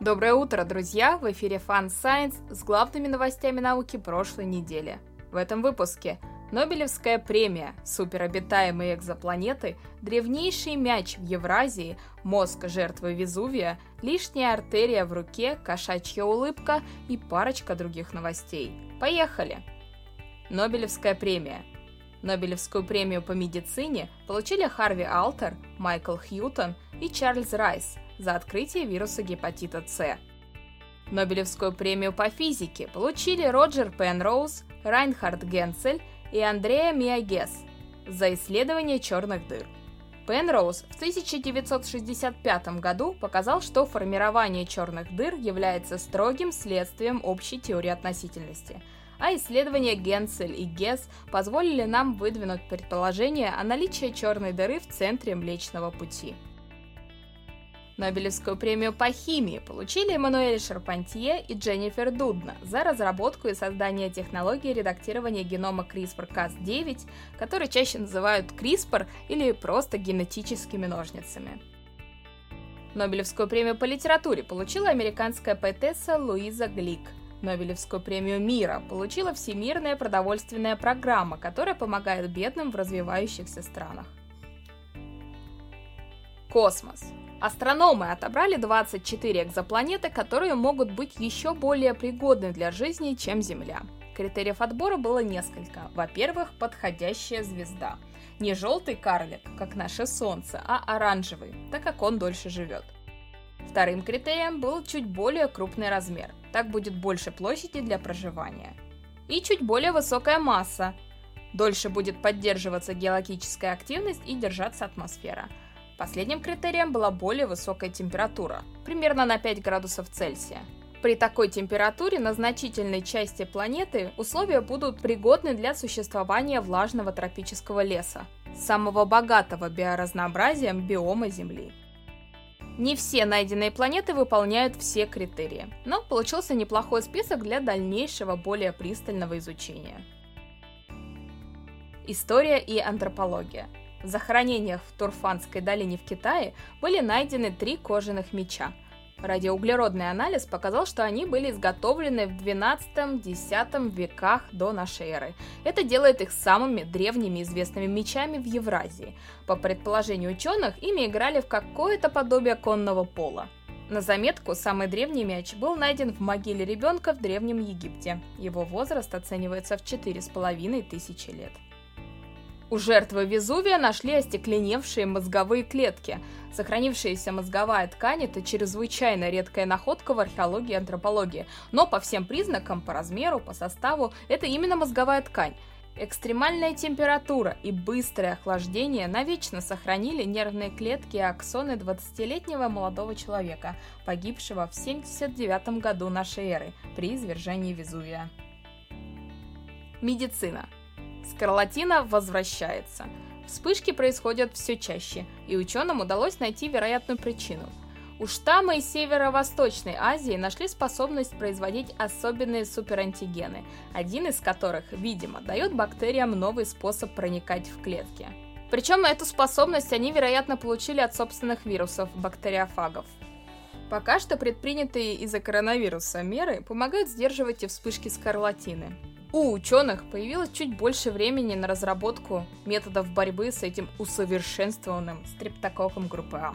Доброе утро, друзья! В эфире Fun Science с главными новостями науки прошлой недели. В этом выпуске Нобелевская премия, суперобитаемые экзопланеты, древнейший мяч в Евразии, мозг жертвы Везувия, лишняя артерия в руке, кошачья улыбка и парочка других новостей. Поехали! Нобелевская премия. Нобелевскую премию по медицине получили Харви Алтер, Майкл Хьютон и Чарльз Райс – за открытие вируса гепатита С. Нобелевскую премию по физике получили Роджер Пенроуз, Райнхард Генцель и Андреа Миагес за исследование черных дыр. Пенроуз в 1965 году показал, что формирование черных дыр является строгим следствием общей теории относительности, а исследования Генцель и Гесс позволили нам выдвинуть предположение о наличии черной дыры в центре Млечного Пути. Нобелевскую премию по химии получили Эммануэль Шарпантье и Дженнифер Дудна за разработку и создание технологии редактирования генома CRISPR-Cas9, который чаще называют CRISPR или просто генетическими ножницами. Нобелевскую премию по литературе получила американская поэтесса Луиза Глик. Нобелевскую премию мира получила Всемирная продовольственная программа, которая помогает бедным в развивающихся странах. Космос. Астрономы отобрали 24 экзопланеты, которые могут быть еще более пригодны для жизни, чем Земля. Критериев отбора было несколько. Во-первых, подходящая звезда. Не желтый карлик, как наше Солнце, а оранжевый, так как он дольше живет. Вторым критерием был чуть более крупный размер. Так будет больше площади для проживания. И чуть более высокая масса. Дольше будет поддерживаться геологическая активность и держаться атмосфера. Последним критерием была более высокая температура, примерно на 5 градусов Цельсия. При такой температуре на значительной части планеты условия будут пригодны для существования влажного тропического леса, самого богатого биоразнообразием биома Земли. Не все найденные планеты выполняют все критерии, но получился неплохой список для дальнейшего более пристального изучения. История и антропология – в захоронениях в Турфанской долине в Китае были найдены три кожаных меча. Радиоуглеродный анализ показал, что они были изготовлены в 12-10 веках до нашей эры. Это делает их самыми древними известными мечами в Евразии. По предположению ученых, ими играли в какое-то подобие конного пола. На заметку, самый древний мяч был найден в могиле ребенка в Древнем Египте. Его возраст оценивается в 4,5 тысячи лет. У жертвы Везувия нашли остекленевшие мозговые клетки. Сохранившаяся мозговая ткань – это чрезвычайно редкая находка в археологии и антропологии. Но по всем признакам, по размеру, по составу, это именно мозговая ткань. Экстремальная температура и быстрое охлаждение навечно сохранили нервные клетки и аксоны 20-летнего молодого человека, погибшего в 79 году нашей эры при извержении Везувия. Медицина – Скарлатина возвращается. Вспышки происходят все чаще, и ученым удалось найти вероятную причину. У штамма из Северо-Восточной Азии нашли способность производить особенные суперантигены, один из которых, видимо, дает бактериям новый способ проникать в клетки. Причем эту способность они, вероятно, получили от собственных вирусов, бактериофагов. Пока что предпринятые из-за коронавируса меры помогают сдерживать и вспышки скарлатины. У ученых появилось чуть больше времени на разработку методов борьбы с этим усовершенствованным стрептококком группы А.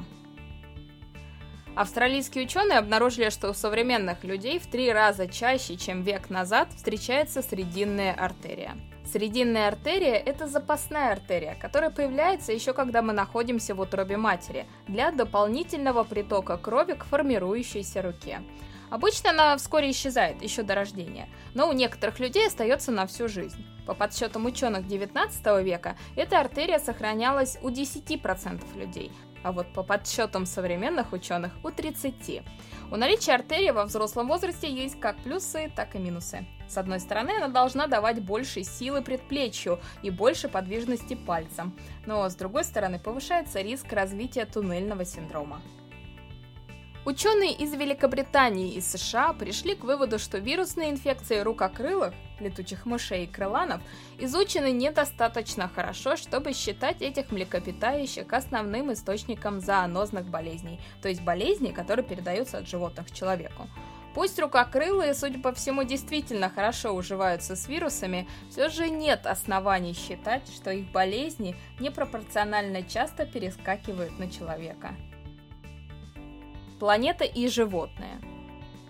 Австралийские ученые обнаружили, что у современных людей в три раза чаще, чем век назад, встречается срединная артерия. Срединная артерия – это запасная артерия, которая появляется еще когда мы находимся в утробе матери, для дополнительного притока крови к формирующейся руке. Обычно она вскоре исчезает, еще до рождения, но у некоторых людей остается на всю жизнь. По подсчетам ученых 19 века, эта артерия сохранялась у 10% людей, а вот по подсчетам современных ученых у 30%. У наличия артерии во взрослом возрасте есть как плюсы, так и минусы. С одной стороны, она должна давать больше силы предплечью и больше подвижности пальцам, но с другой стороны, повышается риск развития туннельного синдрома. Ученые из Великобритании и США пришли к выводу, что вирусные инфекции рукокрылых летучих мышей и крыланов, изучены недостаточно хорошо, чтобы считать этих млекопитающих основным источником зоонозных болезней, то есть болезней, которые передаются от животных к человеку. Пусть рукокрылые, судя по всему, действительно хорошо уживаются с вирусами, все же нет оснований считать, что их болезни непропорционально часто перескакивают на человека. Планета и животные.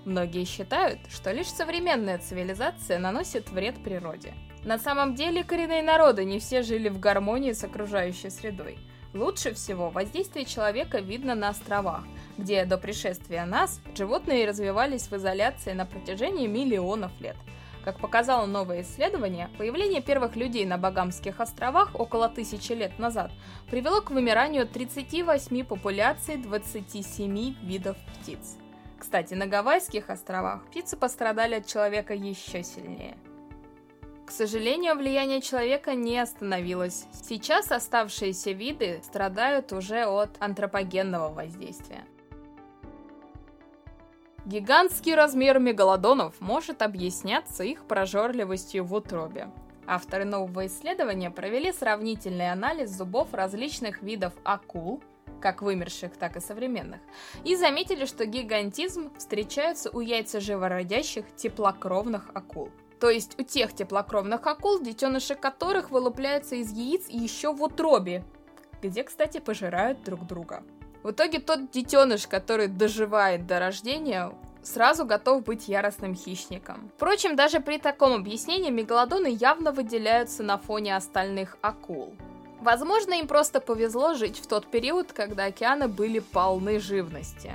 Многие считают, что лишь современная цивилизация наносит вред природе. На самом деле коренные народы не все жили в гармонии с окружающей средой. Лучше всего воздействие человека видно на островах, где до пришествия нас животные развивались в изоляции на протяжении миллионов лет. Как показало новое исследование, появление первых людей на Багамских островах около тысячи лет назад привело к вымиранию 38 популяций 27 видов птиц. Кстати, на Гавайских островах птицы пострадали от человека еще сильнее. К сожалению, влияние человека не остановилось. Сейчас оставшиеся виды страдают уже от антропогенного воздействия. Гигантский размер мегалодонов может объясняться их прожорливостью в утробе. Авторы нового исследования провели сравнительный анализ зубов различных видов акул, как вымерших, так и современных, и заметили, что гигантизм встречается у яйцеживородящих теплокровных акул. То есть у тех теплокровных акул, детеныши которых вылупляются из яиц еще в утробе, где, кстати, пожирают друг друга. В итоге тот детеныш, который доживает до рождения, сразу готов быть яростным хищником. Впрочем, даже при таком объяснении мегалодоны явно выделяются на фоне остальных акул. Возможно, им просто повезло жить в тот период, когда океаны были полны живности.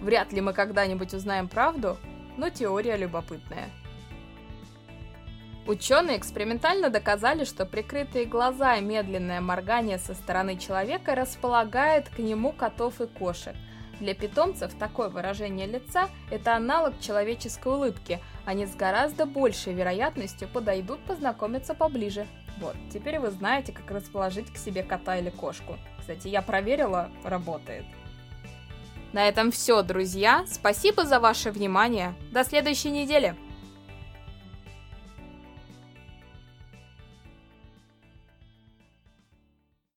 Вряд ли мы когда-нибудь узнаем правду, но теория любопытная. Ученые экспериментально доказали, что прикрытые глаза и медленное моргание со стороны человека располагает к нему котов и кошек. Для питомцев такое выражение лица – это аналог человеческой улыбки. Они с гораздо большей вероятностью подойдут познакомиться поближе. Вот, теперь вы знаете, как расположить к себе кота или кошку. Кстати, я проверила, работает. На этом все, друзья. Спасибо за ваше внимание. До следующей недели.